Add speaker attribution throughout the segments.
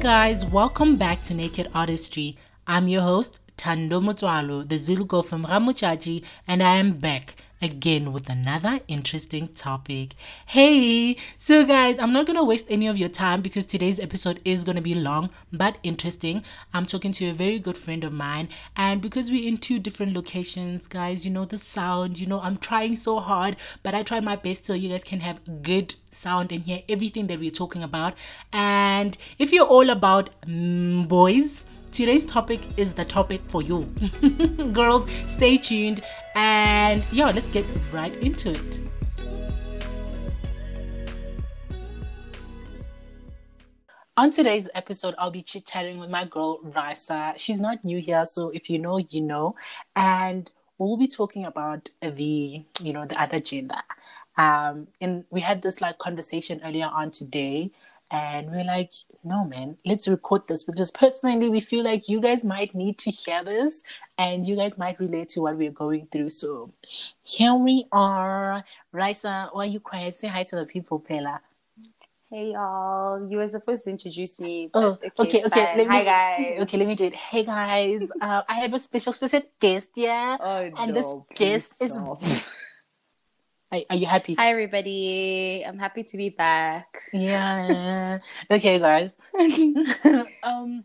Speaker 1: Guys, welcome back to Naked Artistry. I'm your host, Tando Mutwalo, the Zulu girl from Ramuchachi, and I am back again with another interesting topic. Hey, so guys, I'm not gonna waste any of your time because today's episode is gonna be long but interesting. I'm talking to a very good friend of mine, and because we're in two different locations, guys, you know the sound, you know, I'm trying so hard, but I try my best so you guys can have good sound and hear everything that we're talking about. And if you're all about mm, boys, today's topic is the topic for you. Girls, stay tuned and yeah, let's get right into it. On today's episode, I'll be chit chatting with my girl Raisa. She's not new here, so if you know, you know. And we'll be talking about the, you know, the other gender. Um, and we had this like conversation earlier on today and we're like, no, man, let's record this because personally, we feel like you guys might need to hear this and you guys might relate to what we're going through. So here we are. Raisa, why are you quiet? Say hi to the people, Pela.
Speaker 2: Hey y'all, you were supposed to introduce me.
Speaker 1: Oh, okay, okay. Let
Speaker 2: Hi guys.
Speaker 1: Okay, let me do it. Hey guys, uh, I have a special, special guest here.
Speaker 2: Oh,
Speaker 1: and
Speaker 2: no,
Speaker 1: this guest
Speaker 2: please
Speaker 1: is. Are, are you happy?
Speaker 2: Hi everybody, I'm happy to be back.
Speaker 1: Yeah. okay, guys. um,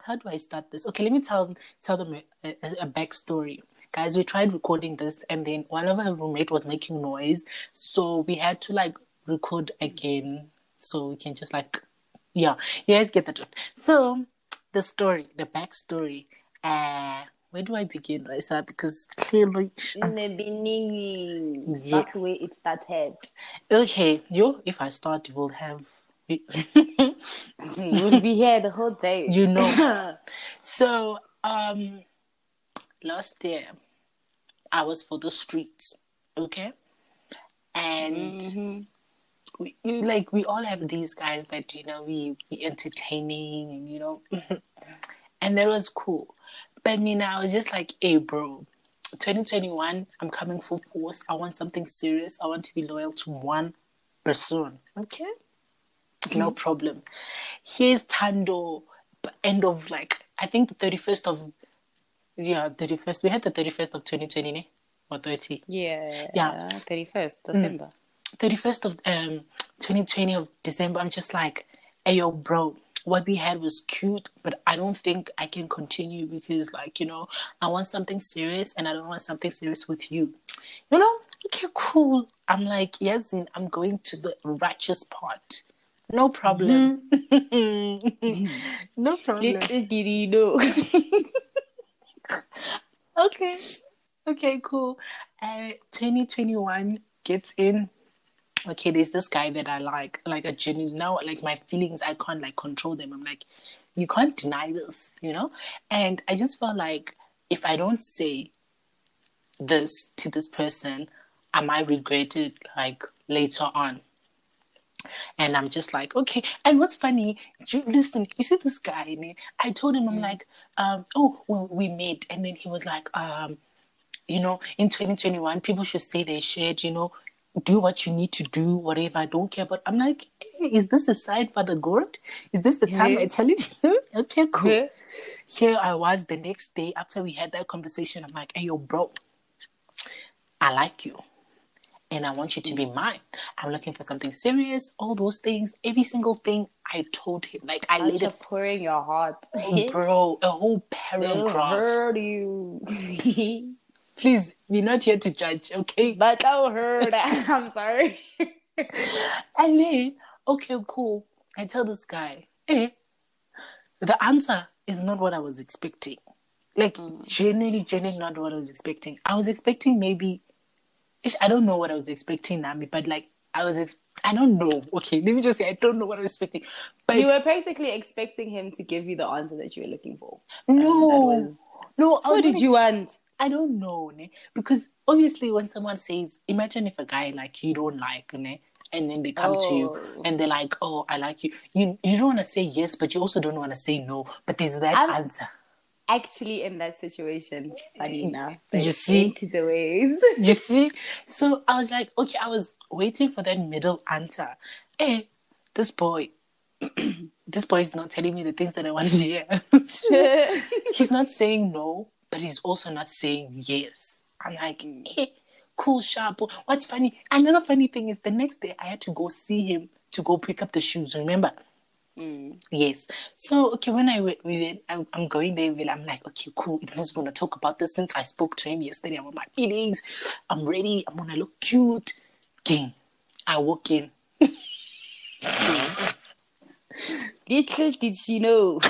Speaker 1: how do I start this? Okay, let me tell tell them a, a, a backstory. Guys, we tried recording this, and then one of our roommate was making noise, so we had to like record again, so we can just like, yeah, you guys get the drift. So, the story, the backstory. Uh, where do I begin, Raisa? Because clearly,
Speaker 2: In the beginning,
Speaker 1: Yeah.
Speaker 2: that's where it started.
Speaker 1: okay, you. If I start, you will have.
Speaker 2: You'll be here the whole day.
Speaker 1: you know. So, um, last year I was for the streets, okay, and
Speaker 2: Mhm.
Speaker 1: we, we like we all have these guys that you know we be entertaining and you know, and that was cool. But me now, is just like, hey, bro. 2021, I'm coming full force. I want something serious. I want to be loyal to one person. Okay? No problem. Here's Tando, end of like, I think the 31st of, yeah, 31st. We had the 31st of 2020, ne? or 30.
Speaker 2: Yeah,
Speaker 1: Yeah.
Speaker 2: 31st December.
Speaker 1: 31st of um 2020 of December, I'm just like, hey yo, bro, what we had was cute, but I don't think I can continue because like, you know, I want something serious and I don't want something serious with you. You know, okay, cool. I'm like, yes, I'm going to the righteous part. No problem. no problem.
Speaker 2: Little did he know.
Speaker 1: okay okay cool uh 2021 gets in okay there's this guy that i like like a genuine now like my feelings i can't like control them i'm like you can't deny this you know and i just felt like if i don't say this to this person i might regret it like later on and I'm just like, okay. And what's funny, you listen, you see this guy? I told him, I'm like, um, oh, well, we met. And then he was like, um, you know, in 2021, people should say they shared, you know, do what you need to do, whatever. I don't care. But I'm like, hey, is this the sign for the God? Is this the time
Speaker 2: Yeah.
Speaker 1: I tell you? okay, cool.
Speaker 2: Yeah.
Speaker 1: Here I was the next day after we had that conversation. I'm like, hey, yo, bro, I like you. And I want you to be mine. I'm looking for something serious, all those things, every single thing I told him. Like, I laid it,
Speaker 2: pouring your heart.
Speaker 1: oh, bro, a whole paragraph.
Speaker 2: hurt you.
Speaker 1: Please, we're not here to judge, okay?
Speaker 2: but I heard. hurt. I'm sorry.
Speaker 1: And then, okay, cool. I tell this guy, eh, the answer is not what I was expecting. Like, genuinely, genuinely not what I was expecting. I was expecting maybe, I don't know what I was expecting, Nami, but like, I was, ex- I don't know. Okay, let me just say, I don't know what I was expecting. But
Speaker 2: You were basically expecting him to give you the answer that you were looking for.
Speaker 1: no,
Speaker 2: was-
Speaker 1: no. I
Speaker 2: What did you want?
Speaker 1: I don't know, ne? because obviously when someone says, imagine if a guy like you don't like, ne? and then they come to you
Speaker 2: Oh.
Speaker 1: and they're like, oh, I like you. You you don't want to say yes, but you also don't want to say no. But there's that
Speaker 2: I'm-
Speaker 1: answer.
Speaker 2: Actually, in that situation, funny enough.
Speaker 1: You see?
Speaker 2: into the ways.
Speaker 1: You see? So I was like, okay, I was waiting for that middle answer. Hey, this boy, this boy is not telling me the things that I want to hear. he's not saying no, but he's also not saying yes. I'm like, hey, cool, sharp. What's funny? Another funny thing is the next day I had to go see him to go pick up the shoes. Remember?
Speaker 2: Mm.
Speaker 1: Yes. So okay, when I went with it, I'm, I'm going there. With, I'm like, okay, cool. It was gonna talk about this since I spoke to him yesterday about my feelings. I'm ready. I'm gonna look cute. Game. I walk in.
Speaker 2: Little did she know.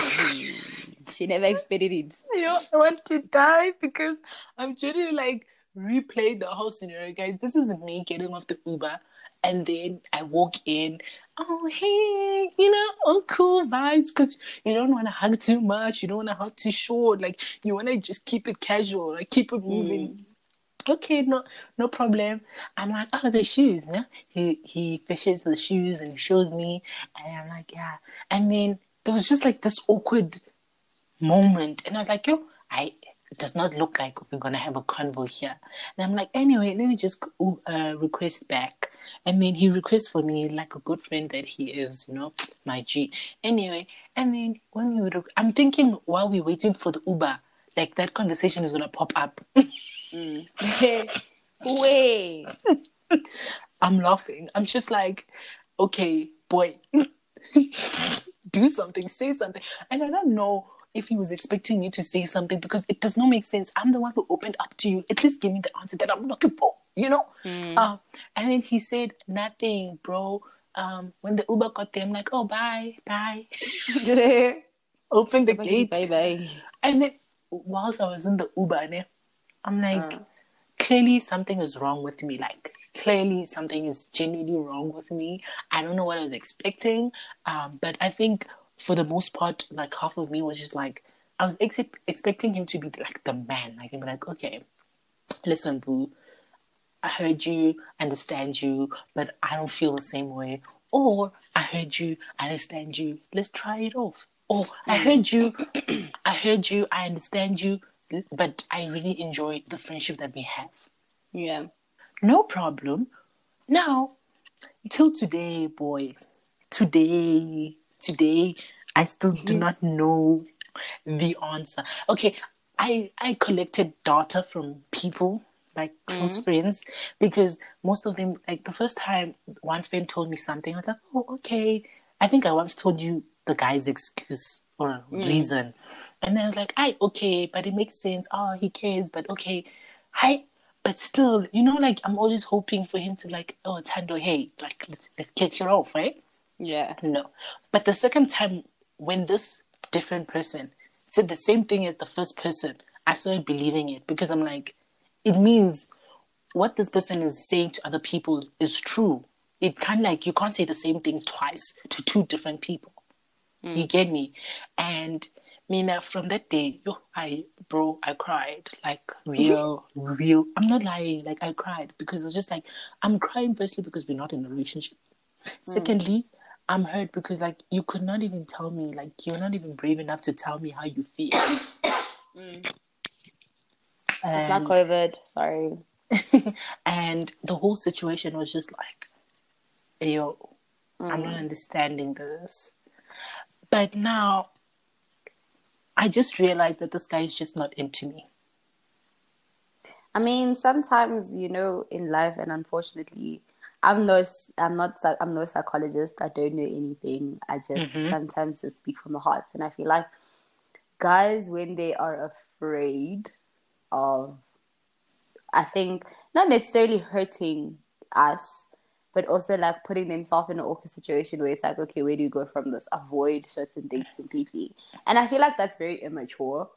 Speaker 2: She never expected it.
Speaker 1: Yo, I want to die because I'm trying to like replay the whole scenario, guys. This is me getting off the Uber, and then I walk in. Oh, hey, you know, oh, cool vibes because you don't want to hug too much, you don't want to hug too short. Like, you want to just keep it casual, like, keep it moving. Mm. Okay, no, no problem. I'm like, oh, the shoes. Yeah? He he fishes the shoes and shows me, and I'm like, yeah. And then there was just like this awkward moment, and I was like, yo, I it does not look like we're gonna have a convo here. And I'm like, anyway, let me just uh, request back. And then he requests for me like a good friend that he is, you know, my G. Anyway, and then when we would, I'm thinking while we're waiting for the Uber, like that conversation is gonna pop up.
Speaker 2: Mm. Way.
Speaker 1: I'm laughing. I'm just like, okay, boy, do something, say something. And I don't know if he was expecting me to say something because it does not make sense. I'm the one who opened up to you. At least give me the answer that I'm looking for, you know?
Speaker 2: Mm.
Speaker 1: Uh, and then he said, nothing, bro. Um, when the Uber got there, I'm like, oh, bye, bye. Open the gate.
Speaker 2: bye bye.
Speaker 1: And then whilst I was in the Uber, ne, I'm like,
Speaker 2: Uh.
Speaker 1: clearly something is wrong with me. Like, clearly something is genuinely wrong with me. I don't know what I was expecting. Um, but I think for the most part, like half of me was just like, I was ex- expecting him to be like the man. Like, he'd be like, okay, listen, boo, I heard you, understand you, but I don't feel the same way. Or I heard you, I understand you, let's try it off. Or I mm. heard you, I heard you, I understand you, but I really enjoy the friendship that we have.
Speaker 2: Yeah.
Speaker 1: No problem. Now, till today, boy, today, today, I still do mm-hmm. not know the answer. Okay, I I collected data from people like close mm-hmm. friends because most of them like the first time one friend told me something, I was like, oh okay. I think I once told you the guy's excuse or mm. reason, and then I was like, I okay, but it makes sense. Oh, he cares, but okay, I. But still, you know, like I'm always hoping for him to like, oh, Tando, hey, like let's let's catch it off, right?
Speaker 2: Yeah.
Speaker 1: No. But the second time, when this different person said the same thing as the first person, I started believing it because I'm like, it means what this person is saying to other people is true. It kind of like you can't say the same thing twice to two different people. Mm. You get me? And Mina, from that day, yo, I, bro, I cried like real, real. I'm not lying. Like I cried because it's just like I'm crying firstly because we're not in a relationship. Mm. Secondly, I'm hurt because like you could not even tell me, like you're not even brave enough to tell me how you feel.
Speaker 2: It's not
Speaker 1: And,
Speaker 2: COVID. Sorry.
Speaker 1: and the whole situation was just like, yo, I'm not mm. understanding this. But now I just realized that this guy is just not into me.
Speaker 2: I mean, sometimes you know, in life, and unfortunately, I'm no, I'm not, I'm no psychologist. I don't know anything. I just mm-hmm. sometimes just speak from the heart, and I feel like guys, when they are afraid of, I think not necessarily hurting us, but also like putting themselves in an awkward situation where it's like, okay, where do you go from this? Avoid certain things completely, and I feel like that's very immature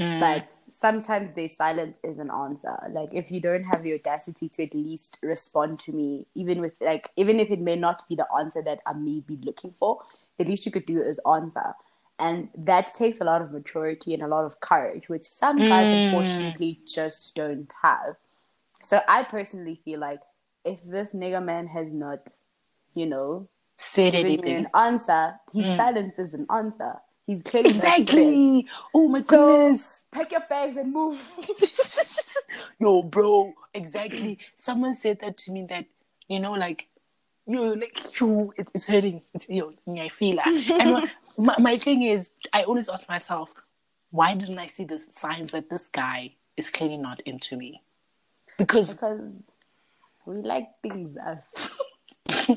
Speaker 2: Mm. but sometimes their silence is an answer. Like if you don't have the audacity to at least respond to me even with like even if it may not be the answer that i may be looking for the least you could do is answer. And that takes a lot of maturity and a lot of courage which some guys mm. unfortunately just don't have. So i personally feel like if this nigga man has not you know
Speaker 1: Said anything.
Speaker 2: an answer his mm. silence is an answer he's clearly.
Speaker 1: Exactly. Oh my
Speaker 2: So-
Speaker 1: goodness.
Speaker 2: pack your bags and move
Speaker 1: Yo, bro, exactly. Someone said that to me that, you know, like yo, like, yo, it, it's hurting. It's, yo, I feel it. And my, my thing is, I always ask myself, why didn't I see the signs that this guy is clearly not into me? Because
Speaker 2: because we like things us.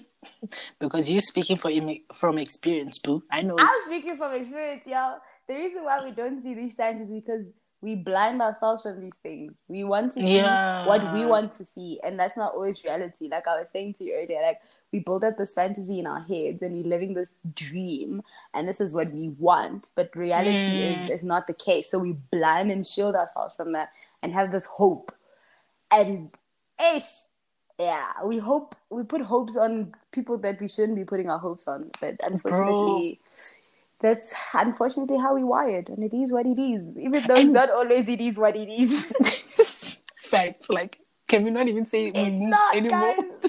Speaker 1: because you're speaking for from experience, boo. I know.
Speaker 2: I'm speaking from experience, y'all. The reason why we don't see these signs is because we blind ourselves from these things. We want to see yeah. what we want to see, and that's not always reality. Like I was saying to you earlier, like we build up this fantasy in our heads and we're living this dream, and this is what we want, but reality mm. is, is not the case. So we blind and shield ourselves from that and have this hope. And ish, yeah, we hope we put hopes on people that we shouldn't be putting our hopes on, but unfortunately. Bro that's unfortunately how we wired and it is what it is even though it's not always it is what it is.
Speaker 1: Facts like can we not even say we move not, anymore?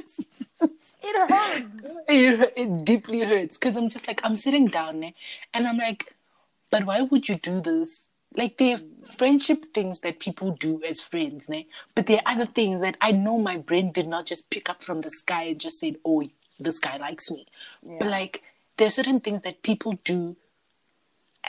Speaker 2: it hurts.
Speaker 1: It, it deeply hurts because i'm just like i'm sitting down there and i'm like but why would you do this like there are friendship things that people do as friends né? but there are other things that i know my brain did not just pick up from the sky and just said oh this guy likes me yeah. but like there are certain things that people do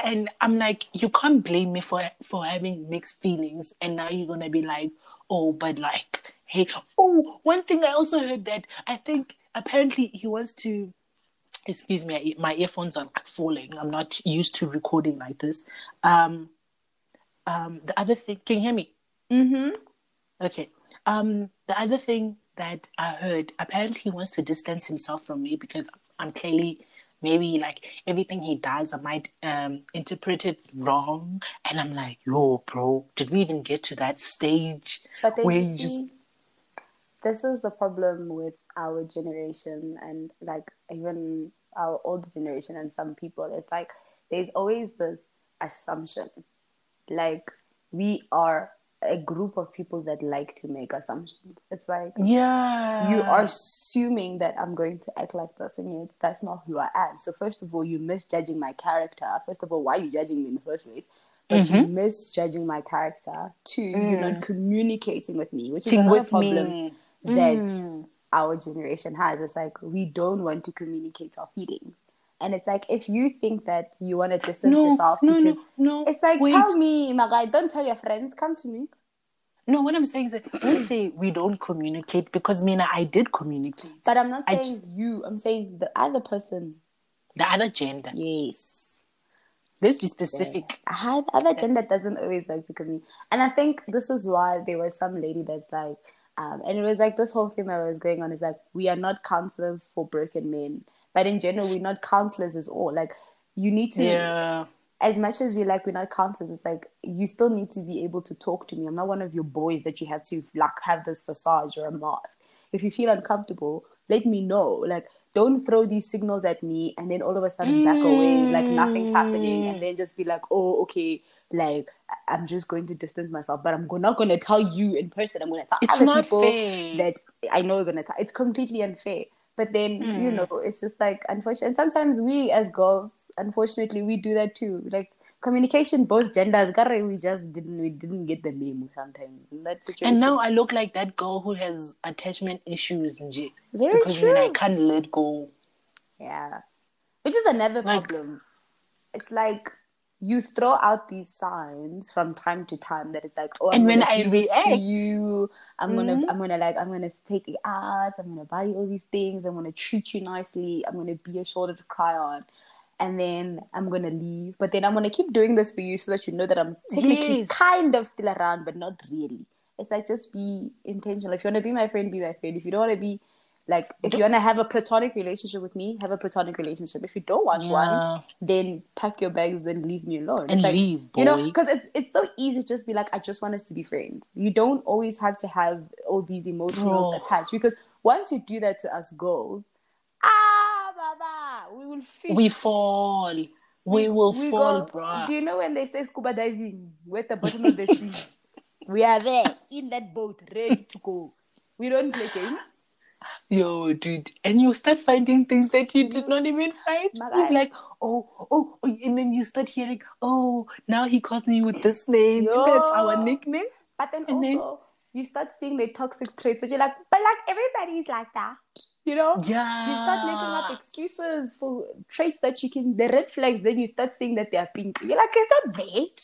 Speaker 1: and I'm like, you can't blame me for for having mixed feelings, and now you're gonna be like, oh, but like, hey, oh, one thing I also heard that I think apparently he wants to. Excuse me, my earphones are falling. I'm not used to recording like this. Um, um, the other thing, can you hear me?
Speaker 2: Mm-hmm.
Speaker 1: Okay. Um, the other thing that I heard, apparently he wants to distance himself from me because I'm clearly maybe like everything he does, I might um, interpret it wrong. And I'm like, yo, bro, did we even get to that stage
Speaker 2: but where you, see, just. This is the problem with our generation and like even our older generation and some people. It's like there's always this assumption like we are a group of people that like to make assumptions. It's like
Speaker 1: yeah,
Speaker 2: you are assuming that I'm going to act like this, and yet that's not who I am. So first of all, you're misjudging my character. First of all, why are you judging me in the first place? But mm-hmm. you misjudging my character. Two, mm. you're not communicating with me, which is another problem that mm. our generation has. It's like we don't want to communicate our feelings. And it's like if you think that you want to distance no, yourself no, because no, no, it's like wait. tell me, my guy, don't tell your friends, come to me.
Speaker 1: No, what I'm saying is that don't say we don't communicate because Mina, I did communicate.
Speaker 2: But I'm not saying I, you. I'm saying the other person.
Speaker 1: The other gender.
Speaker 2: Yes.
Speaker 1: Let's be specific.
Speaker 2: Yeah. The other gender doesn't always like to communicate, and I think this is why there was some lady that's like, um, and it was like this whole thing that was going on is like we are not counselors for broken men but in general, we're not counselors at all. Like you need to
Speaker 1: yeah.
Speaker 2: as much as we like we're not counselors, it's like you still need to be able to talk to me. I'm not one of your boys that you have to like have this facade or a mask. If you feel uncomfortable, let me know. Like don't throw these signals at me and then all of a sudden mm. back away like nothing's happening and then just be like, oh okay, like I'm just going to distance myself, but I'm not going to tell you in person. I'm going to tell it's other people fair. that I know you're going to tell. It's completely unfair. But then, mm. you hmm. know, it's just like, unfortunate. and sometimes we as girls, unfortunately, we do that too. Like, communication both genders we just didn't we didn't get the name sometimes in that situation
Speaker 1: and now i look like that girl who has attachment issues
Speaker 2: Very
Speaker 1: because
Speaker 2: true.
Speaker 1: i can't let go
Speaker 2: yeah which is another like, problem it's like you throw out these signs from time to time that it's like, oh, I'm
Speaker 1: and when I react,
Speaker 2: you, I'm mm-hmm. gonna, I'm gonna like, I'm gonna take you out, I'm gonna buy you all these things, I'm gonna treat you nicely, I'm gonna be a shoulder to cry on, and then I'm gonna leave. But then I'm gonna keep doing this for you so that you know that I'm technically yes. kind of still around, but not really. It's like just be intentional. If you wanna be my friend, be my friend. If you don't wanna be like, if you want to have a platonic relationship with me, have a platonic relationship. If you don't want yeah. one, then pack your bags and leave me alone.
Speaker 1: And
Speaker 2: like,
Speaker 1: leave, boy.
Speaker 2: You know, because it's it's so easy to just be like, I just want us to be friends. You don't always have to have all these emotions attached because once you do that to us girls, ah, baba, we will fish.
Speaker 1: We fall. We, we will we fall, go, bro.
Speaker 2: Do you know when they say scuba diving? We're at the bottom of the sea. We are there in that boat, ready to go. We don't play games.
Speaker 1: Yo, dude, and you start finding things that you did not even find. You're like, oh, oh, oh, and then you start hearing, oh, now he calls me with this name. Yo. That's our nickname.
Speaker 2: But then and also, then, you start seeing the toxic traits, but you're like, but like everybody's like that. You know?
Speaker 1: Yeah.
Speaker 2: You start making up excuses for traits that you can, the red flags, then you start saying that they are pink. You're like, it's not bad.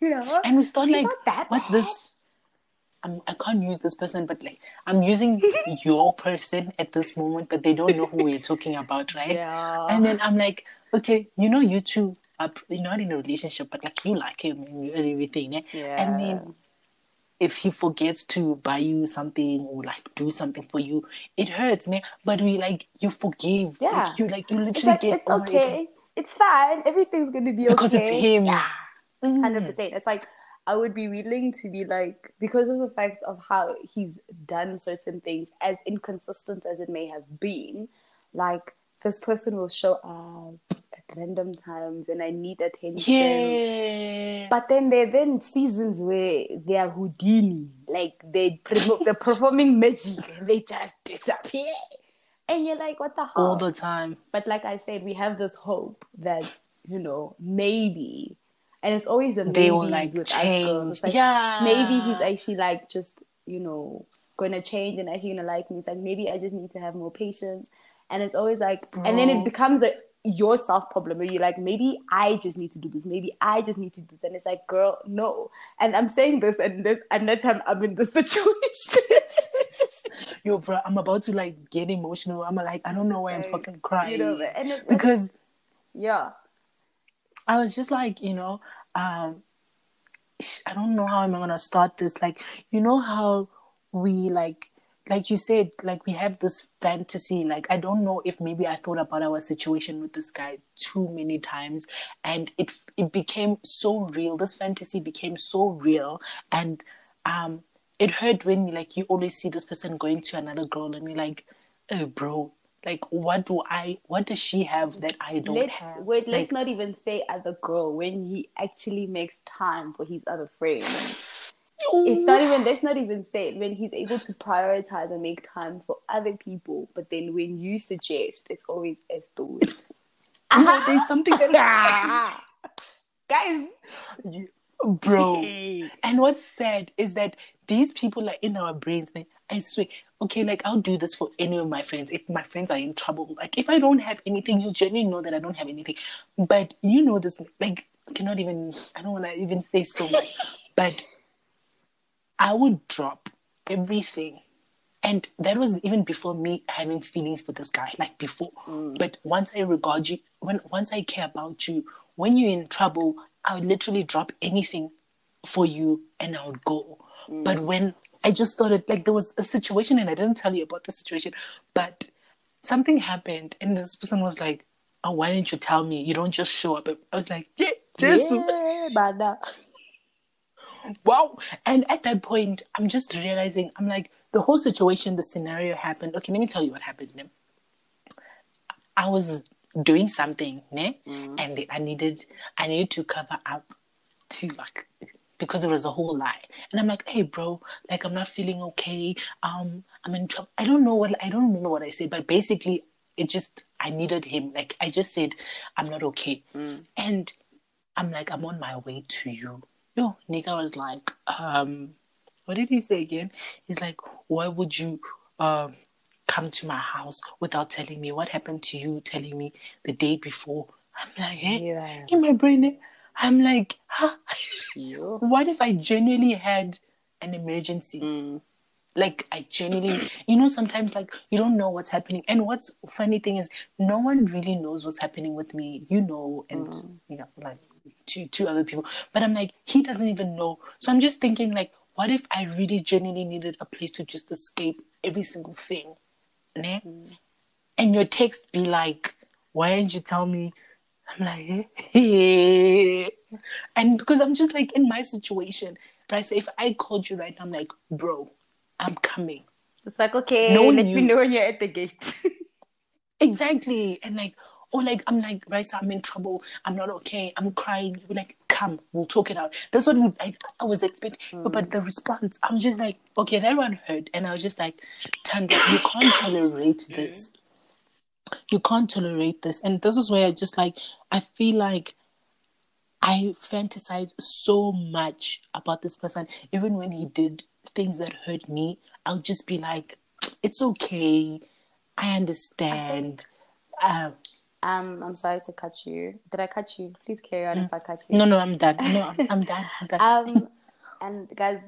Speaker 2: You know?
Speaker 1: And we start
Speaker 2: It's
Speaker 1: like,
Speaker 2: that
Speaker 1: what's
Speaker 2: bad.
Speaker 1: this? I'm, I can't use this person, but like I'm using your person at this moment, but they don't know who we're talking about, right?
Speaker 2: Yeah.
Speaker 1: And then I'm like, okay, you know, you two are not in a relationship, but like you like him and everything, eh? And then if he forgets to buy you something or like do something for you, it hurts, ne? But we like you forgive.
Speaker 2: Yeah.
Speaker 1: Like, you like you
Speaker 2: It's
Speaker 1: literally
Speaker 2: like,
Speaker 1: get
Speaker 2: it's
Speaker 1: it
Speaker 2: okay. It's fine. Everything's going to be okay.
Speaker 1: because it's him.
Speaker 2: Yeah.
Speaker 1: Mm.
Speaker 2: Hundred percent. It's like I would be willing to be like because of the fact of how he's done certain things, as inconsistent as it may have been. Like this person will show up at random times when I need attention.
Speaker 1: Yeah.
Speaker 2: But then there are then seasons where they are Houdini, like they promote they're performing magic and they just disappear. And you're like, what the hell?
Speaker 1: All the time.
Speaker 2: But like I said, we have this hope that, you know, maybe and it's always the
Speaker 1: They will, like,
Speaker 2: with us girls. It's like
Speaker 1: change.
Speaker 2: maybe he's actually like just, you know, gonna change and actually gonna like me. It's like maybe I just need to have more patience. And it's always like and then it becomes a your self problem where you're like, maybe I just need to do this, maybe I just need to do this. And it's like, girl, no. And I'm saying this and this and that time I'm in this situation.
Speaker 1: Yo, bro, I'm about to like get emotional. I'm like, I don't know why I'm
Speaker 2: Like,
Speaker 1: fucking crying.
Speaker 2: you know, and it,
Speaker 1: because
Speaker 2: yeah.
Speaker 1: I was just like, you know, um, I don't know how I'm gonna start this. Like, you know how we like, like you said, like we have this fantasy. Like, I don't know if maybe I thought about our situation with this guy too many times, and it it became so real. This fantasy became so real, and um, it hurt when like you always see this person going to another girl, and you're like, oh, bro. Like what do I? What does she have that I don't
Speaker 2: let's
Speaker 1: have?
Speaker 2: wait let's
Speaker 1: Like,
Speaker 2: not even say other girl when he actually makes time for his other friends it's not even let's not even say it when he's able to prioritize and make time for other people but then when you suggest it's always a story
Speaker 1: You know, there's something that
Speaker 2: guys
Speaker 1: bro. And what's sad is that these people are in our brains. Like, I swear, okay, like I'll do this for any of my friends. If my friends are in trouble, like if I don't have anything, you genuinely know that I don't have anything. But you know this, like I cannot even. I don't want to even say so much, but I would drop everything. And that was even before me having feelings for this guy, like before. Mm. But once I regard you, when once I care about you, when you're in trouble, I would literally drop anything for you and I would go. Mm. But when I just thought it like there was a situation, and I didn't tell you about the situation, but something happened, and this person was like, "Oh, why didn't you tell me? You don't just show up." I was like, "Yeah, just
Speaker 2: yeah,
Speaker 1: wow and at that point i'm just realizing i'm like the whole situation the scenario happened okay let me tell you what happened ne? i was doing something ne? Mm. and i needed i needed to cover up to like because it was a whole lie. And i'm like hey bro like i'm not feeling okay. Um i'm in trouble. I don't know what i don't remember what i said but basically it just i needed him. Like i just said i'm not okay. And i'm like i'm on my way to you. Yo nigga was like um what did he say again? He's like why would you um come to my house without telling me? What happened to you telling me the day before? I'm like eh?
Speaker 2: Yeah.
Speaker 1: in my brain eh, i'm like huh?
Speaker 2: Yo.
Speaker 1: what if i genuinely had an emergency
Speaker 2: Mm.
Speaker 1: like I genuinely, you know, sometimes like you don't know what's happening. And what's funny thing is, no one really knows what's happening with me, you know, and you know, like two two other people. But I'm like, he doesn't even know. So I'm just thinking, like, what if I really genuinely needed a place to just escape every single thing, ne? And your text be like, why didn't you tell me? I'm like, eh. and because I'm just like in my situation, but I say if I called you right now, I'm like, bro, I'm coming.
Speaker 2: It's like, okay,
Speaker 1: No one
Speaker 2: let me know when you're at the gate.
Speaker 1: Exactly. And like, or like, I'm like, right, so I'm in trouble. I'm not okay. I'm crying. You're like, come, we'll talk it out. That's what I, I was expecting. But the response, I'm just like, okay, that one hurt. And I was just like, Tando, you can't tolerate this. You can't tolerate this. And this is where I just like, I feel like I fantasize so much about this person. Even when he did things that hurt me, I'll just be like, it's okay. I understand.
Speaker 2: Um, um, I'm sorry to cut you. Did I cut you? Please carry on if I cut you.
Speaker 1: No, no, I'm done. No, I'm, I'm done. I'm done.
Speaker 2: um, and guys,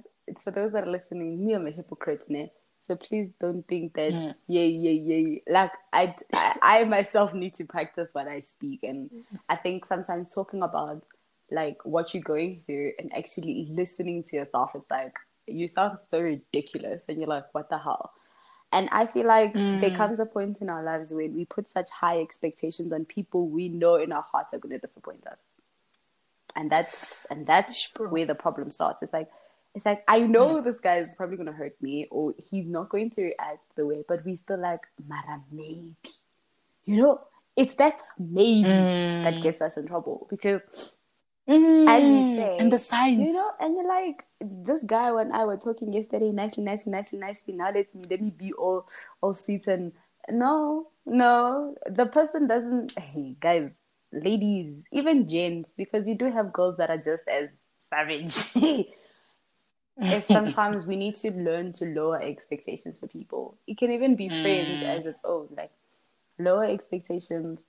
Speaker 2: for those that are listening, me, I'm a hypocrite, ne? So please don't think that mm. yeah, yeah, yeah. Like I, I, I myself need to practice what I speak, and I think sometimes talking about like what you're going through and actually listening to yourself, it's like you sound so ridiculous, and you're like, what the hell? And I feel like mm. there comes a point in our lives when we put such high expectations on people we know in our hearts are going to disappoint us. And that's and that's where the problem starts. It's like it's like I know mm. this guy is probably gonna hurt me or he's not going to react the way, but we still like, Mara maybe. You know, it's that maybe mm. that gets us in trouble because Mm, as you say,
Speaker 1: and the signs,
Speaker 2: you know, and you're like this guy when I were talking yesterday, nicely, nicely, nicely, nicely. Now let me let me be all all sweet and no, no, the person doesn't. Hey, guys, ladies, even gents, because you do have girls that are just as savage. if sometimes we need to learn to lower expectations for people. It can even be friends mm. as its own, like lower expectations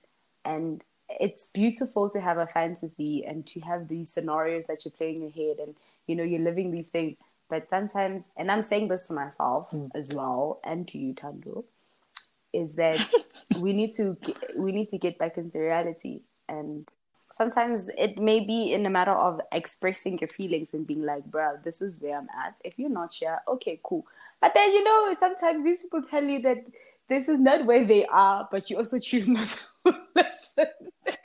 Speaker 2: and it's beautiful to have a fantasy and to have these scenarios that you play in your head and you know you're living these things but sometimes and i'm saying this to myself mm. as well and to you tando is that we need to get, we need to get back into reality and sometimes it may be in a matter of expressing your feelings and being like bro this is where i'm at if you're not sure okay cool but then you know sometimes these people tell you that this is not where they are but you also choose not to listen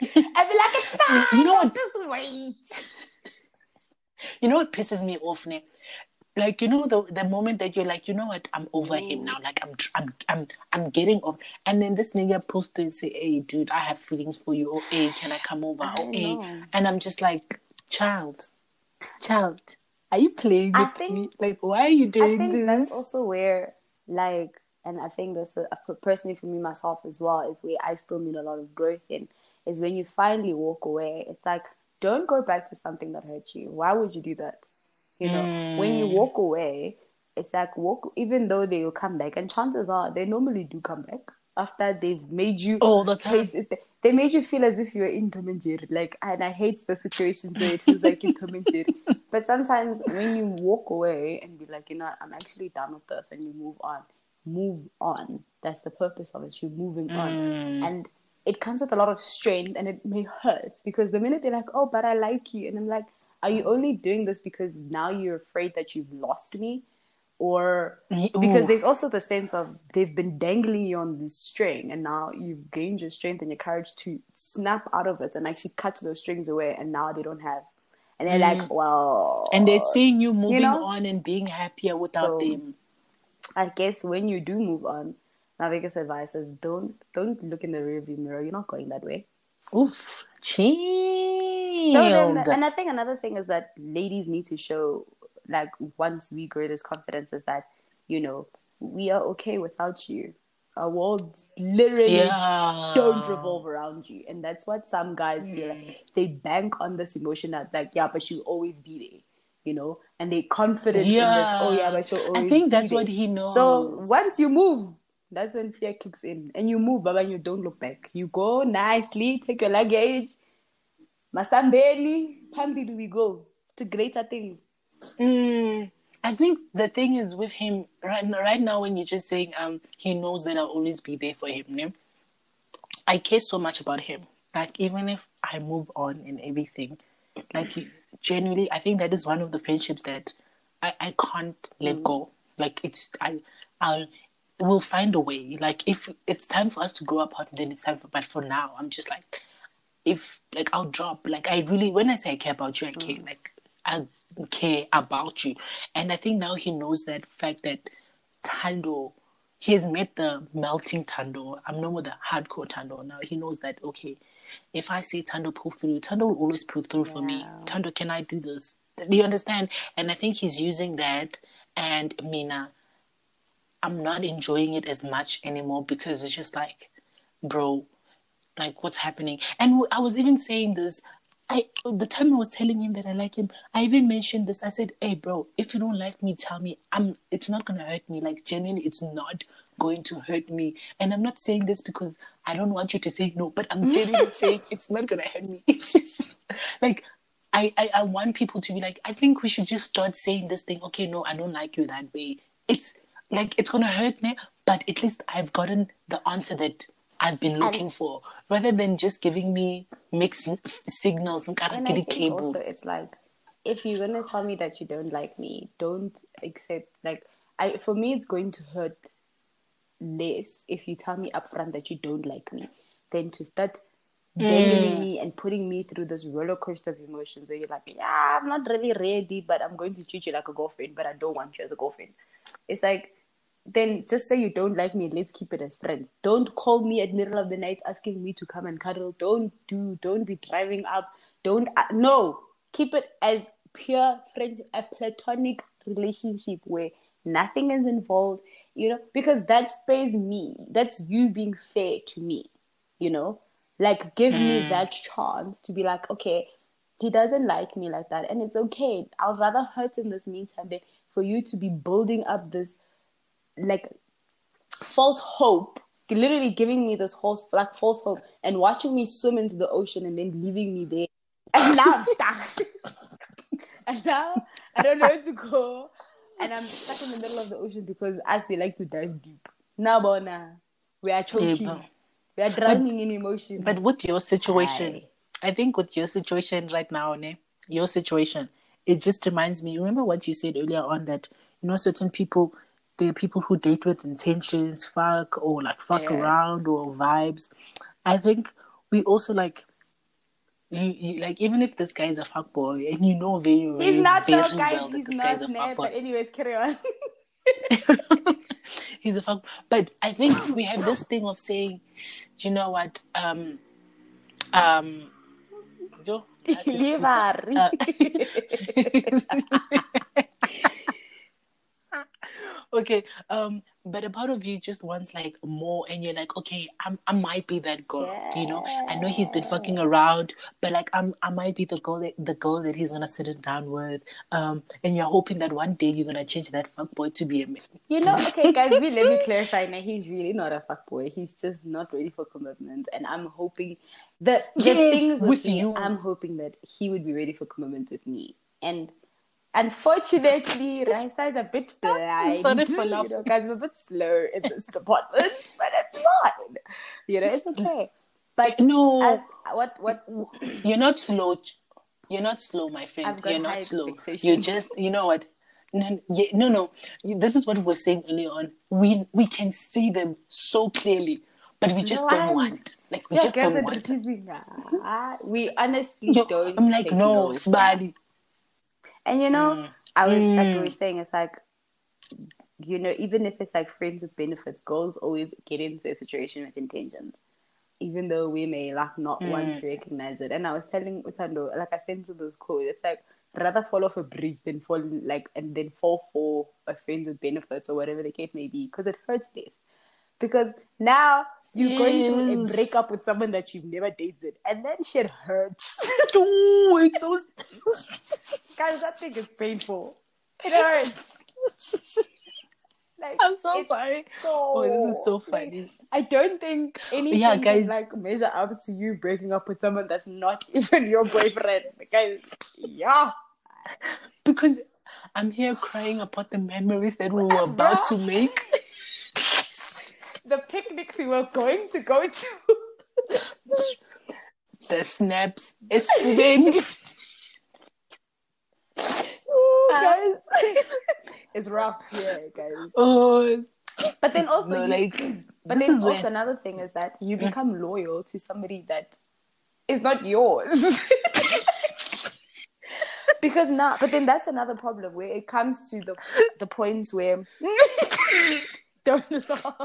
Speaker 2: I'd be like, it's fine. You know what? Just wait.
Speaker 1: You know what pisses me off, ne? Like you know the the moment that you're like, you know what, I'm over Ooh. him now. Like I'm I'm I'm I'm getting off. And then this nigga posts to say, hey, dude, I have feelings for you. Or hey, can I come over? Or hey, and I'm just like, child, child, are you playing with think, me? Like, why are you doing I think this?
Speaker 2: That's also where like and I think this uh, personally for me myself as well is where I still need a lot of growth in is when you finally walk away. It's like don't go back to something that hurt you. Why would you do that? You know, mm. when you mm. walk away, it's like walk even though they will come back, and chances are they normally do come back after they've made you
Speaker 1: all the time.
Speaker 2: They made you feel as if you were in Tom and Jerry. Like, and I hate the situation where it feels like in Tom and Jerry. But sometimes when you walk away and be like, you know, I'm actually done with this, and you move on, move on. That's the purpose of it. You're moving mm. on, and it comes with a lot of strength, and it may hurt because the minute they're like, "Oh, but I like you," and I'm like, "Are you only doing this because now you're afraid that you've lost me?" Or because there's also the sense of they've been dangling you on this string, and now you've gained your strength and your courage to snap out of it and actually cut those strings away, and now they don't have and they're mm. like, well,
Speaker 1: and they're seeing you moving you know? on and being happier without so, them.
Speaker 2: I guess when you do move on, my biggest advice is don't don't look in the rearview mirror. You're not going that way.
Speaker 1: Oof, chill.
Speaker 2: No, and I think another thing is that ladies need to show, like, once we grow this confidence, is that you know we are okay without you. Our world literally yeah. don't revolve around you, and that's what some guys mm. feel like. Mm. They bank on this emotion that, like, yeah, but she'll always be there you know, and they confident yeah. in this. Oh yeah, but she'll always.
Speaker 1: I think that's what he knows.
Speaker 2: So once you move, that's when fear kicks in. And you move, Baba, and you don't look back. You go nicely, take your luggage. Masambeni, Pambi, we go to greater things.
Speaker 1: Mm, I think the thing is with him right, right now, when you're just saying um he knows that I'll always be there for him. Yeah? I care so much about him. Like even if I move on and everything, like genuinely, I think that is one of the friendships that I, I can't let mm. go. Like it's I I'll we'll find a way. Like if it's time for us to grow apart, then it's time for. But for now, I'm just like, if like I'll drop. Like I really, when I say I care about you, I care. Mm. Like I care about you, and I think now he knows that fact that Tando, he has met the melting Tando. I'm no more the hardcore Tando now. He knows that okay, if I say Tando pull through, Tando will always pull through yeah. for me. Tando, can I do this? Do you understand? And I think he's using that and Mina I'm not enjoying it as much anymore because it's just like, bro, like what's happening? And I was even saying this. I the time I was telling him that I like him, I even mentioned this. I said, "Hey, bro, if you don't like me, tell me. I'm. It's not gonna hurt me. Like genuinely, it's not going to hurt me. And I'm not saying this because I don't want you to say no, but I'm genuinely saying it's not gonna hurt me. It's just like I, I, I want people to be like, I think we should just start saying this thing, okay, no, I don't like you that way. It's like it's gonna hurt me, but at least I've gotten the answer that I've been looking for, rather than just giving me mixed signals and,
Speaker 2: and I think cable. Also, it's like if you're gonna tell me that you don't like me, don't accept like I for me it's going to hurt less if you tell me upfront that you don't like me than to start dangling mm. me and putting me through this roller coaster of emotions where you're like, yeah, I'm not really ready, but I'm going to treat you like a girlfriend, but I don't want you as a girlfriend. It's like then just say you don't like me let's keep it as friends. Don't call me at middle of the night asking me to come and cuddle. Don't do don't be driving up. Don't uh, no keep it as pure friend a platonic relationship where nothing is involved you know because that spares me. That's you being fair to me you know? Like give mm. me that chance to be like okay he doesn't like me like that and it's okay. I'll rather hurt in this meantime than for you to be building up this like false hope literally giving me this whole like false hope and watching me swim into the ocean and then leaving me there. And now I'm stuck. And now I don't know where to go. And I'm stuck in the middle of the ocean because as we like to dive deep. Now bona we are choking. yeah, we are drowning
Speaker 1: but,
Speaker 2: in emotions.
Speaker 1: but with your situation I think with your situation right now ne, your situation it just reminds me remember what you said earlier on that you know certain people there are people who date with intentions, fuck or like fuck yeah. around or vibes. I think we also like you, you, like even if this guy is a fuck boy and you know very, very
Speaker 2: he's not very though, guys. Well he's not nah, but anyways, carry on.
Speaker 1: he's a fuck, but I think we have this thing of saying, do you know what? Um, um, yo, uh, okay um but a part of you just wants like more and you're like okay I'm, i might be that girl yeah. you know? I know he's been fucking around but like i'm i might be the girl that the girl that he's gonna sit down with um and you're hoping that one day you're gonna change that fuck boy to be a man.
Speaker 2: You know okay guys let me clarify now he's really not a fuck boy he's just not ready for commitment and i'm hoping that the yes, things with, with you. I'm hoping that he would be ready for commitment with me. And Unfortunately, Raisa is a bit blind. Sorry for laughing. You know, guys, I'm a bit slow in this department, but it's fine. You know, it's okay. But
Speaker 1: no,
Speaker 2: as, what what?
Speaker 1: You're not slow. You're not slow, my friend. You're not slow. You just, you know what? No, no, no. This is what we were saying earlier on. We we can see them so clearly, but we just don't want. Like we just don't want.
Speaker 2: We honestly don't.
Speaker 1: I'm like, no, Spidey.
Speaker 2: And you know, mm. I was mm. like we were saying, it's like you know, even if it's like friends with benefits, girls always get into a situation with intentions. Even though we may like not mm. want to recognize it. And I was telling Utando, like I sent to those quotes, it's like rather fall off a bridge than fall like and then fall for a friend with benefits or whatever the case may be, because it hurts less. Because now you're yes. going through a breakup with someone that you've never dated, and then shit hurts.
Speaker 1: Ooh, it's so
Speaker 2: guys, that thing is painful. It hurts.
Speaker 1: like, I'm so sorry. So, oh, this is so funny. Like,
Speaker 2: I don't think anything yeah, guys, can, like measure up to you breaking up with someone that's not even your boyfriend. Guys, yeah.
Speaker 1: Because I'm here crying about the memories that we were about to make
Speaker 2: the picnics we were going to go to.
Speaker 1: the snaps, spoons.
Speaker 2: oh, guys, it's rough, yeah, guys.
Speaker 1: Oh,
Speaker 2: but then also, no, you, like, but then also when... another thing is that you mm. become loyal to somebody that is not yours. because now, but then that's another problem where it comes to the the points where don't laugh.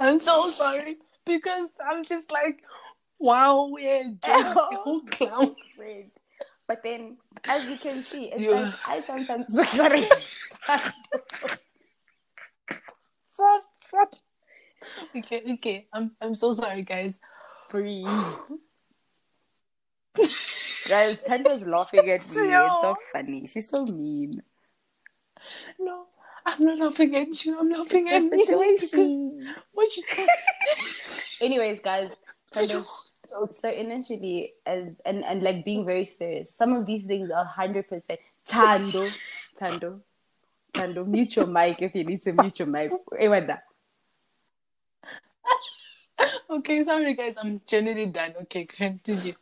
Speaker 1: I'm so sorry because I'm just like, wow, we're just a whole clown.
Speaker 2: Friend. But then, as you can see, it's you... like I sometimes sorry.
Speaker 1: stop, stop. Okay, okay. I'm I'm so sorry, guys.
Speaker 2: Breathe. guys, Tanya's laughing at me. It's so funny. She's so mean.
Speaker 1: No, I'm not laughing at you. I'm laughing
Speaker 2: It's
Speaker 1: at you because what you
Speaker 2: Anyways, guys, so initially, as and and like being very serious, some of these things are hundred percent Tando, Tando, Tando. Mute your mic if you need to mute your mic. That?
Speaker 1: Okay, sorry guys, I'm generally done. Okay, continue.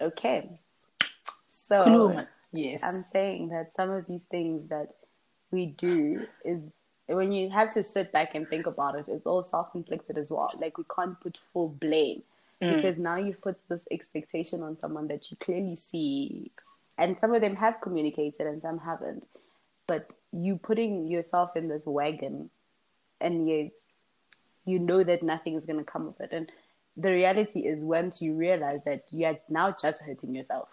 Speaker 2: Okay. So
Speaker 1: Yes.
Speaker 2: I'm saying that some of these things that we do is when you have to sit back and think about it, it's all self inflicted as well. Like we can't put full blame mm. because now you've put this expectation on someone that you clearly see, and some of them have communicated and some haven't. But you putting yourself in this wagon, and yet you know that nothing is going to come of it. And the reality is, once you realize that you are now just hurting yourself.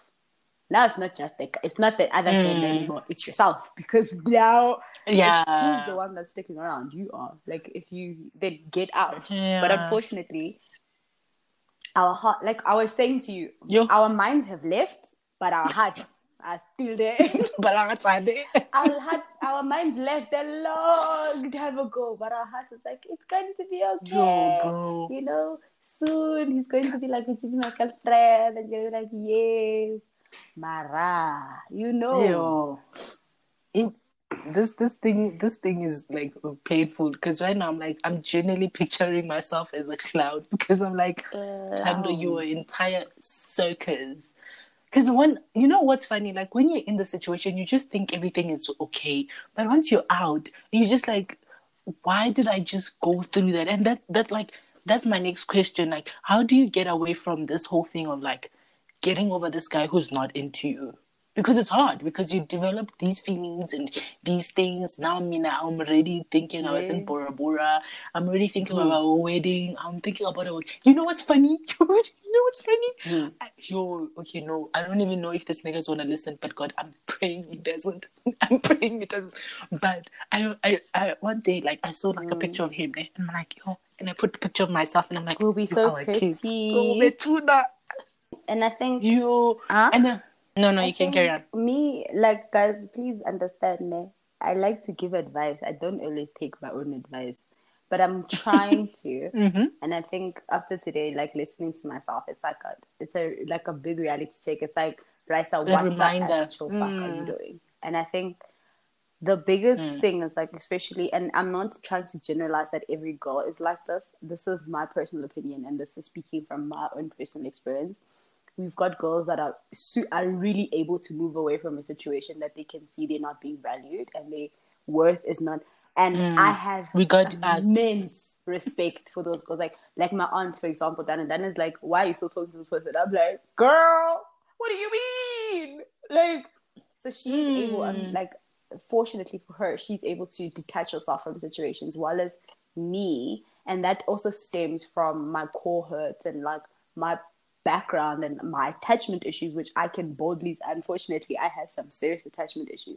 Speaker 2: Now it's not just the it's not the other gender mm. anymore. It's yourself because now
Speaker 1: Yeah.
Speaker 2: who's the one that's sticking around? You are. Like if you then get out.
Speaker 1: Yeah.
Speaker 2: But unfortunately, our heart like I was saying to you,
Speaker 1: Yo.
Speaker 2: our minds have left, but our hearts are still there.
Speaker 1: Balakatsade.
Speaker 2: our heart our minds left a long time ago, but our hearts is like, it's going to be okay.
Speaker 1: Yo.
Speaker 2: You know, soon he's going to be like, it's my girlfriend, and you're like, yes. Mara, you know.
Speaker 1: It, this this thing this thing is like painful because right now I'm like I'm genuinely picturing myself as a cloud because I'm like uh, Tando, your entire circus. Because when you know what's funny, like when you're in the situation, you just think everything is okay, but once you're out, you're just like, why did I just go through that? And that that like that's my next question. Like, how do you get away from this whole thing of like getting over this guy who's not into you? Because it's hard because you develop these feelings and these things. Now, Mina, I'm already thinking I was in Bora Bora. I'm already thinking about a wedding. I'm thinking about a. You know what's funny? you know what's funny?
Speaker 2: Hmm.
Speaker 1: I- Yo, okay, no, I don't even know if this nigga's gonna listen, but God, I'm praying he doesn't. I'm praying he doesn't. But I, I, I one day, like, I saw like a picture of him, eh, and I'm like, yo, and I put a picture of myself, and I'm like,
Speaker 2: we'll be so
Speaker 1: are a king.
Speaker 2: pretty.
Speaker 1: Oh, Betuna.
Speaker 2: And I think
Speaker 1: You,
Speaker 2: Huh?
Speaker 1: and then, no, no,
Speaker 2: I
Speaker 1: you can carry on.
Speaker 2: Me, like guys, please understand me. I like to give advice. I don't always take my own advice, but I'm trying to.
Speaker 1: Mm-hmm.
Speaker 2: And I think after today, like listening to myself, it's like a, it's a like a big reality check. It's like, Raisa, what
Speaker 1: reminder.
Speaker 2: the actual fuck are you
Speaker 1: Mm.
Speaker 2: doing? And I think the biggest
Speaker 1: Mm.
Speaker 2: thing is like, especially, and I'm not trying to generalize that every girl is like this. This is my personal opinion, and this is speaking from my own personal experience we've got girls that are su- are really able to move away from a situation that they can see they're not being valued and their worth is not. And I have
Speaker 1: Mm. We got us.
Speaker 2: immense respect for those girls. Like like my aunt, for example, Dan and Dan is like, "Why are you still talking to this person?" I'm like, "Girl, what do you mean?" Like, so she's able.
Speaker 1: Hmm.
Speaker 2: And like, fortunately for her, she's able to detach herself from situations, while as me, and that also stems from my core hurts and like my background and my attachment issues, which I can boldly, unfortunately, I have some serious attachment issues.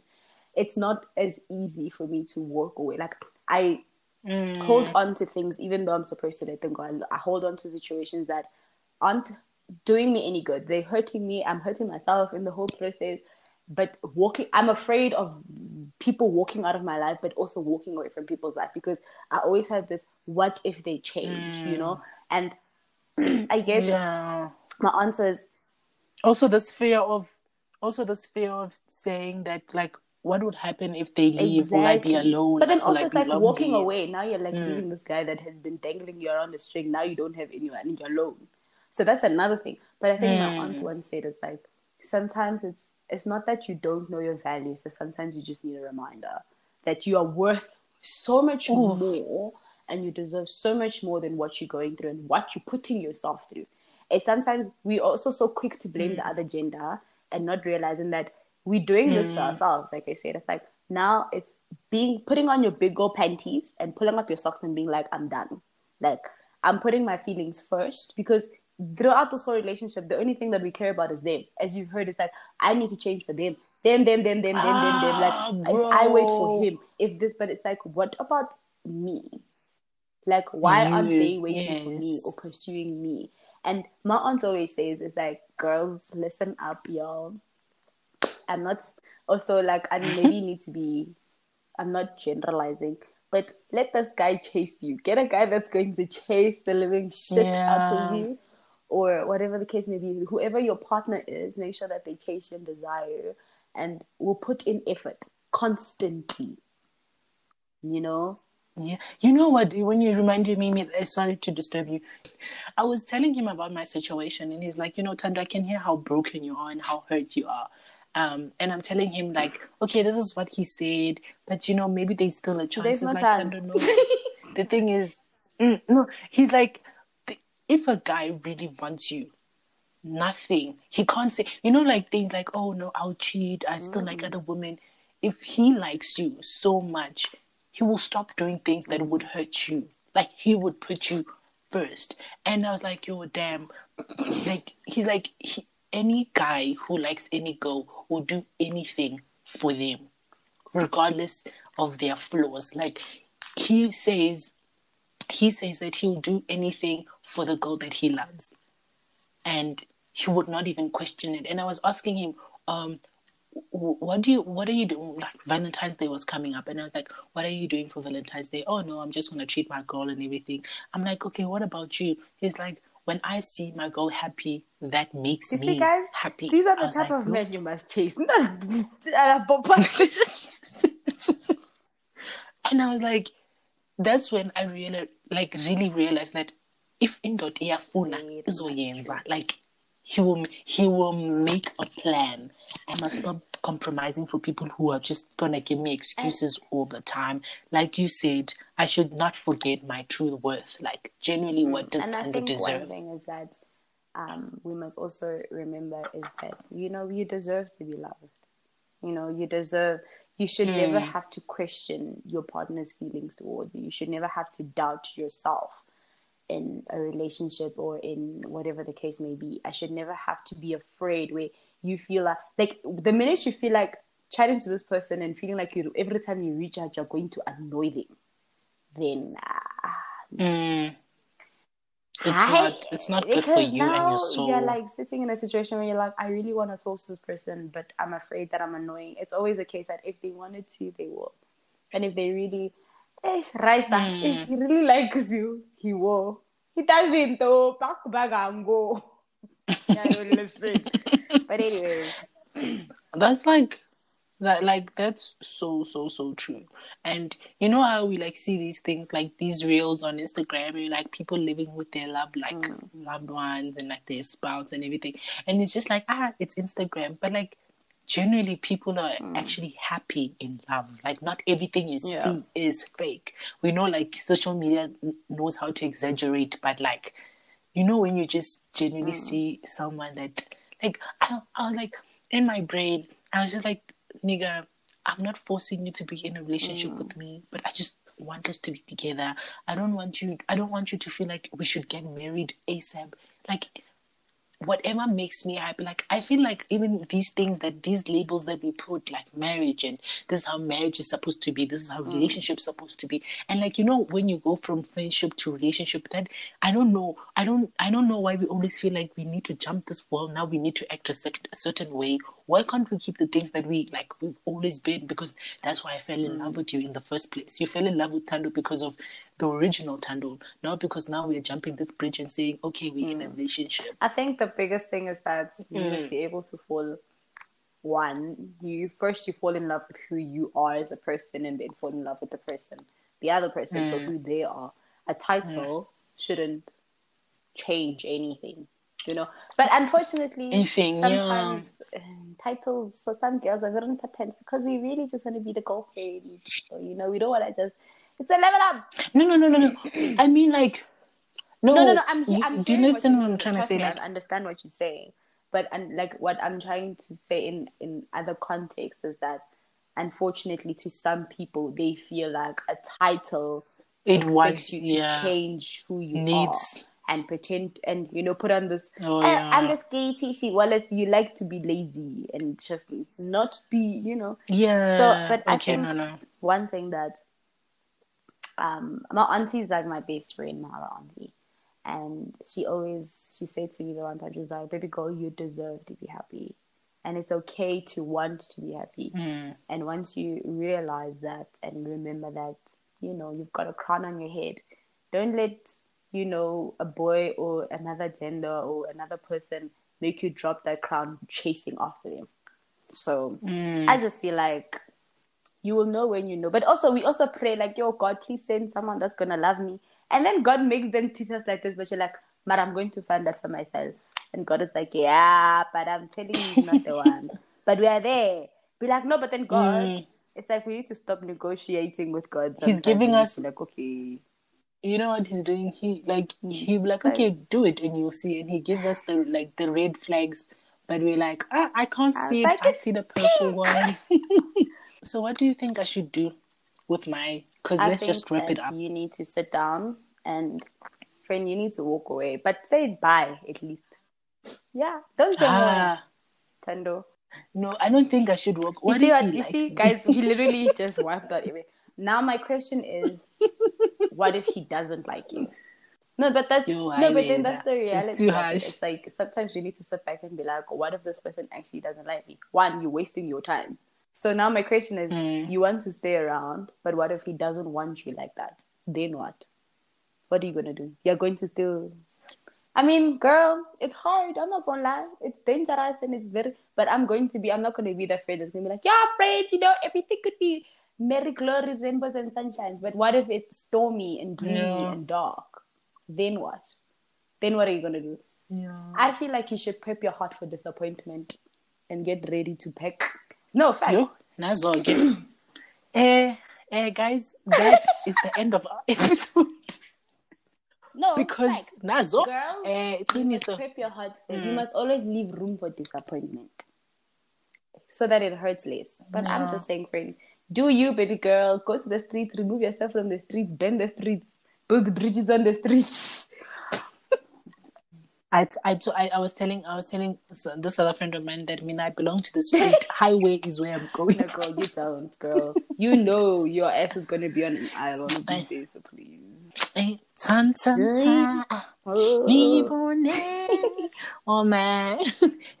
Speaker 2: It's not as easy for me to walk away. Like I mm. hold on to things, even though I'm supposed to let them go. I, I hold on to situations that aren't doing me any good. They're hurting me. I'm hurting myself in the whole process. But walking, I'm afraid of people walking out of my life, but also walking away from people's life because I always have this: what if they change? You know, mm. and I guess
Speaker 1: Yeah.
Speaker 2: My answer is
Speaker 1: Also, this fear of, also this fear of saying that, like, what would happen if they leave? Will I be
Speaker 2: Exactly.
Speaker 1: alone?
Speaker 2: But then also
Speaker 1: I
Speaker 2: it's like walking away. Now you're like hmm. leaving this guy that has been dangling you around the string. Now you don't have anyone and you're alone. So that's another thing. But I think my aunt hmm. once said it's like sometimes it's it's not that you don't know your value, so sometimes you just need a reminder that you are worth so much more and you deserve so much more than what you're going through and what you're putting yourself through. And sometimes we're also so quick to blame the other gender and not realizing that we're doing this to ourselves. Like I said, it's like now it's being putting on your big old panties and pulling up your socks and being like, I'm done. Like I'm putting my feelings first because throughout this whole relationship, the only thing that we care about is them. As you've heard, it's like I need to change for them. Them, them, them, them, them, them, them. Like
Speaker 1: Ah,
Speaker 2: I wait for him. If this, but it's like, what about me? Like, why aren't they
Speaker 1: You,
Speaker 2: waiting for me or pursuing me? And my aunt always says, "It's like, girls, listen up, y'all. I'm not also like I maybe need to be I'm not generalizing, but let this guy chase you. Get a guy that's going to chase the living shit yeah. out of you, or whatever the case may be. Whoever your partner is, make sure that they chase and desire and will put in effort constantly. You know?
Speaker 1: Yeah. You know what? When you reminded me, I started to disturb you. I was telling him about my situation, and he's like, You know, Tando, I can hear how broken you are and how hurt you are. Um, and I'm telling him like, okay, this is what he said, but you know, maybe there's still a chance.
Speaker 2: There's no like, chance.
Speaker 1: the thing is, mm, no, he's like, if a guy really wants you, nothing he can't say. You know, like things like, oh no, I'll cheat. I still mm. like other women. If he likes you so much, he will stop doing things that would hurt you. Like he would put you first. And I was like, yo, damn. like he's like he, any guy who likes any girl will do anything for them, regardless of their flaws. Like he says, he says that he'll do anything for the girl that he loves, and he would not even question it. And I was asking him, um, what do you what are you doing like valentine's day was coming up and i was like what are you doing for valentine's day? Oh no i'm just going to treat my girl and everything. I'm like okay what about you? He's like when I see my girl happy, that makes you me see, guys, happy.
Speaker 2: These are the type like, of men you must chase. and
Speaker 1: I was like, that's when I really, like, really realized that if indot iyafuna izoyenza, like, he will he will make a plan. I must stop compromising for people who are just gonna give me excuses all the time. Like you said, I should not forget my true worth. Like genuinely, what does
Speaker 2: and
Speaker 1: Tando I think deserve?
Speaker 2: One thing is that um, we must also remember is that you know you deserve to be loved. You know you deserve. You should mm. never have to question your partner's feelings towards you. You should never have to doubt yourself in a relationship or in whatever the case may be. I should never have to be afraid where you feel like like the minute you feel like chatting to this person and feeling like you every time you reach out you're going to annoy them, then uh,
Speaker 1: mm. it's I, not it's not good for you and your soul.
Speaker 2: You're like sitting in a situation where you're like, I really want to talk to this person, but I'm afraid that I'm annoying. It's always the case that if they wanted to, they will, and if they really Eh, Raisa, mm. if he really likes you, he will. He doesn't though. Back back and go. yeah, listen. but anyways.
Speaker 1: That's like that like that's so so so true and you know how we like see these things like these reels on instagram and like people living with their love like mm. loved ones and like their spouse and everything and it's just like ah it's instagram but like generally people are mm. actually happy in love. Like not everything you yeah. see is fake. We know like social media knows how to exaggerate, but like you know when you just genuinely mm. see someone that like I, I was like in my brain I was just like nigga I'm not forcing you to be in a relationship mm. with me, but I just want us to be together. I don't want you I don't want you to feel like we should get married ASAP. Like whatever makes me happy. Like I feel like even these things that these labels that we put, like marriage and this is how marriage is supposed to be, this is how mm. relationship's supposed to be. And like you know, when you go from friendship to relationship, that I don't know, I don't I don't know why we always feel like we need to jump this wall. Now we need to act a, a certain way. Why can't we keep the things that we like we've always been? Because that's why I fell in mm. love with you in the first place. You fell in love with Tando because of the original Tando, not because now we're jumping this bridge and saying, okay, we're mm. in a mm. relationship.
Speaker 2: I think the biggest thing is that you mm. must be able to fall. One, you first you fall in love with who you are as a person, and then fall in love with the person, the other person mm. for who they are. A title mm. shouldn't change anything, you know. But unfortunately,
Speaker 1: anything,
Speaker 2: sometimes yeah. Titles for some girls are very important because we really just want to be the girlfriend. So, you know, we don't want to just it's a level up.
Speaker 1: No, no, no, no, no. I mean, like, no,
Speaker 2: no, no. no. I'm, he-
Speaker 1: I'm do you understand what, what I'm trying to say?
Speaker 2: Me, like, I understand what you're saying, but and like what I'm trying to say in in other contexts is that, unfortunately, to some people, they feel like a title
Speaker 1: it wants
Speaker 2: you
Speaker 1: to yeah.
Speaker 2: change who you needs. are and pretend and you know put on this oh, eh, yeah. I'm this gay well as you like to be lazy and just not be you know
Speaker 1: yeah
Speaker 2: so but
Speaker 1: I
Speaker 2: think
Speaker 1: no, no.
Speaker 2: one thing that um, my auntie is like my best friend, my auntie. And she always, she said to me the one time, she's like, baby girl, you deserve to be happy. and it's okay to want to be happy.
Speaker 1: Mm.
Speaker 2: And once you realize that and remember that, you know, you've got a crown on your head, don't let, you know, a boy or another gender or another person make you drop that crown chasing after them. So
Speaker 1: Mm.
Speaker 2: I just feel like you will know when you know. But also, we also pray, like, yo, God, please send someone that's going to love me. And then God makes them teach us like this, but you're like, but I'm going to find that for myself. And God is like, yeah, but I'm telling you, he's not the one. But we are there. Be like, no, but then God,
Speaker 1: Mm.
Speaker 2: it's like we need to stop negotiating with God.
Speaker 1: He's giving us-
Speaker 2: like, okay.
Speaker 1: you know what he's doing he like he be like okay do it and you'll see and he gives us the like the red flags but we're like ah, i can't
Speaker 2: I
Speaker 1: see it
Speaker 2: like,
Speaker 1: i
Speaker 2: "It's
Speaker 1: see the purple one so what do you think i should do with my because let's just wrap it up
Speaker 2: You need to sit down and, friend, you need to walk away. But say bye at least. Yeah, don't say more,
Speaker 1: ah
Speaker 2: Tando.
Speaker 1: no i don't think i should walk
Speaker 2: You see what you see, guys? He literally just wiped out everything. Now my question is, what if he doesn't like you? No, but that's
Speaker 1: Yo,
Speaker 2: no,
Speaker 1: I
Speaker 2: but then that's the reality. it's too
Speaker 1: harsh.
Speaker 2: It's like sometimes you need to sit back and be like, what if this person actually doesn't like me? One, you're wasting your time. So now my question is,
Speaker 1: Mm.
Speaker 2: you want to stay around, but what if he doesn't want you like that? Then what? What are you gonna do? You're going to still I mean, girl, it's hard. I'm not gonna lie. It's dangerous and it's very. But I'm going to be. I'm not gonna be that friend that's gonna be like, yeah, afraid. You know, everything could be merry glory, rainbows and sunshines. But what if it's stormy and gloomy
Speaker 1: Yeah.
Speaker 2: and dark? Then what? Then what are you gonna do?
Speaker 1: yeah.
Speaker 2: I feel like you should prep your heart for disappointment and get ready to pack. No, fact.
Speaker 1: Yo, nazo again. eh, eh, guys, that is the end of our episode
Speaker 2: No,
Speaker 1: because
Speaker 2: fact.
Speaker 1: nazo,
Speaker 2: Girl,
Speaker 1: eh,
Speaker 2: you must
Speaker 1: qiniso.
Speaker 2: prep your heart.
Speaker 1: Mm.
Speaker 2: You must always leave room for disappointment, so that it hurts less. But I'm just saying, friend, do you, baby girl, go to the street, remove yourself from the streets, bend the streets, build bridges on the streets.
Speaker 1: I, I, I, I was telling I was telling this other friend of mine that I mean I belong to the street. Highway is where I'm going.
Speaker 2: No, girl, you don't, girl. You know your ass is gonna be on an island one days, so please. Oh
Speaker 1: man,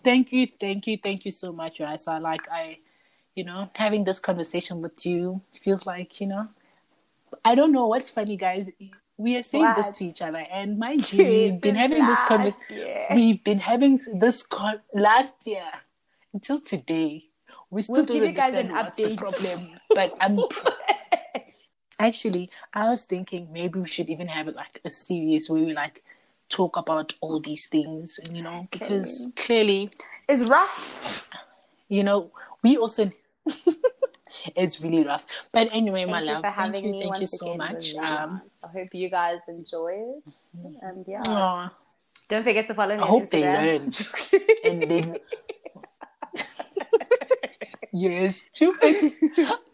Speaker 1: thank you, thank you, thank you so much, Raisa. Like I, you know, having this conversation with you feels like you know. I don't know what's funny, guys. We are saying this to each other, and mind you, we've been having this conversation. We've been having this con- last year until today. We still
Speaker 2: We'll
Speaker 1: don't
Speaker 2: give you guys
Speaker 1: understand
Speaker 2: an
Speaker 1: what's the problem, but I'm actually I was thinking maybe we should even have like a series where we like talk about all these things, and you know, because clearly,
Speaker 2: It's rough.
Speaker 1: you know, we also. It's really rough, but anyway, my
Speaker 2: Thank you
Speaker 1: love,
Speaker 2: for
Speaker 1: thank you, thank you so
Speaker 2: again. It was
Speaker 1: much. Um.
Speaker 2: I hope you guys enjoy it. And yeah,
Speaker 1: aw,
Speaker 2: don't forget to follow me.
Speaker 1: I hope they
Speaker 2: Instagram.
Speaker 1: learn. and then you're stupid.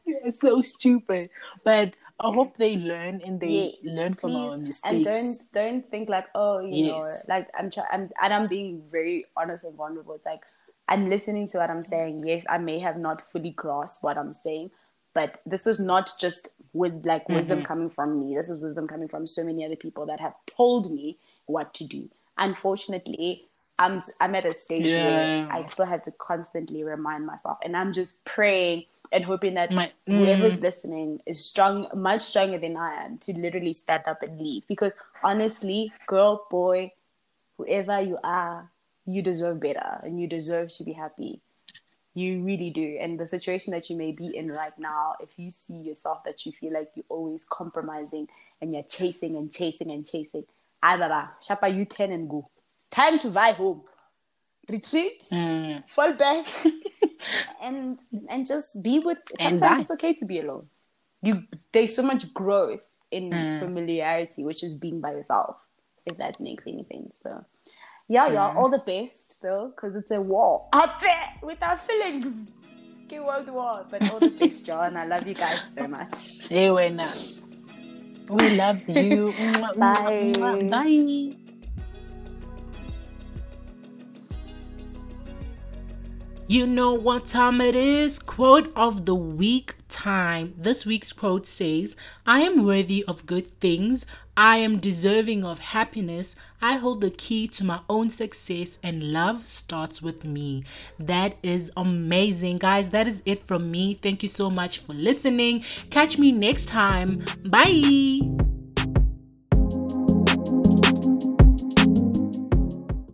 Speaker 1: you're so stupid. But I hope they learn and they
Speaker 2: Yes,
Speaker 1: learn from our mistakes.
Speaker 2: And don't don't think like oh you know like I'm trying and I'm being very honest and vulnerable. It's like I'm listening to what I'm saying. Yes, I may have not fully grasped what I'm saying, but this is not just with like wisdom
Speaker 1: Mm-hmm.
Speaker 2: coming from me. This is wisdom coming from so many other people that have told me what to do. Unfortunately, I'm I'm at a stage where I still have to constantly remind myself, and I'm just praying and hoping that
Speaker 1: My-
Speaker 2: whoever's
Speaker 1: mm.
Speaker 2: listening is strong, much stronger than I am to literally stand up and leave. Because honestly, girl, boy, whoever you are, you deserve better and you deserve to be happy. You really do. And the situation that you may be in right now, if you see yourself that you feel like you're always compromising and you're chasing and chasing and chasing, ah, baba, shapa, you 10 and go. It's time to vibe home. Retreat,
Speaker 1: Mm.
Speaker 2: fall back, and and just be with. Sometimes it's okay to be alone. You there's so much growth in
Speaker 1: Mm.
Speaker 2: familiarity, which is being by yourself. If that makes any sense. So, yeah, y'all,
Speaker 1: Mm.
Speaker 2: all the best though, because it's a war out there without feelings. Okay, world war, but all the best, y'all, and I love you guys so much.
Speaker 1: Hey, Wena. We love you. Mwah, mwah,
Speaker 2: Bye.
Speaker 1: Bye. You know what time it is? Quote of the week time, this week's quote says, I am worthy of good things. I am deserving of happiness. I hold the key to my own success, and love starts with me. That is amazing, guys. That is it from me. Thank you so much for listening. Catch me next time. Bye.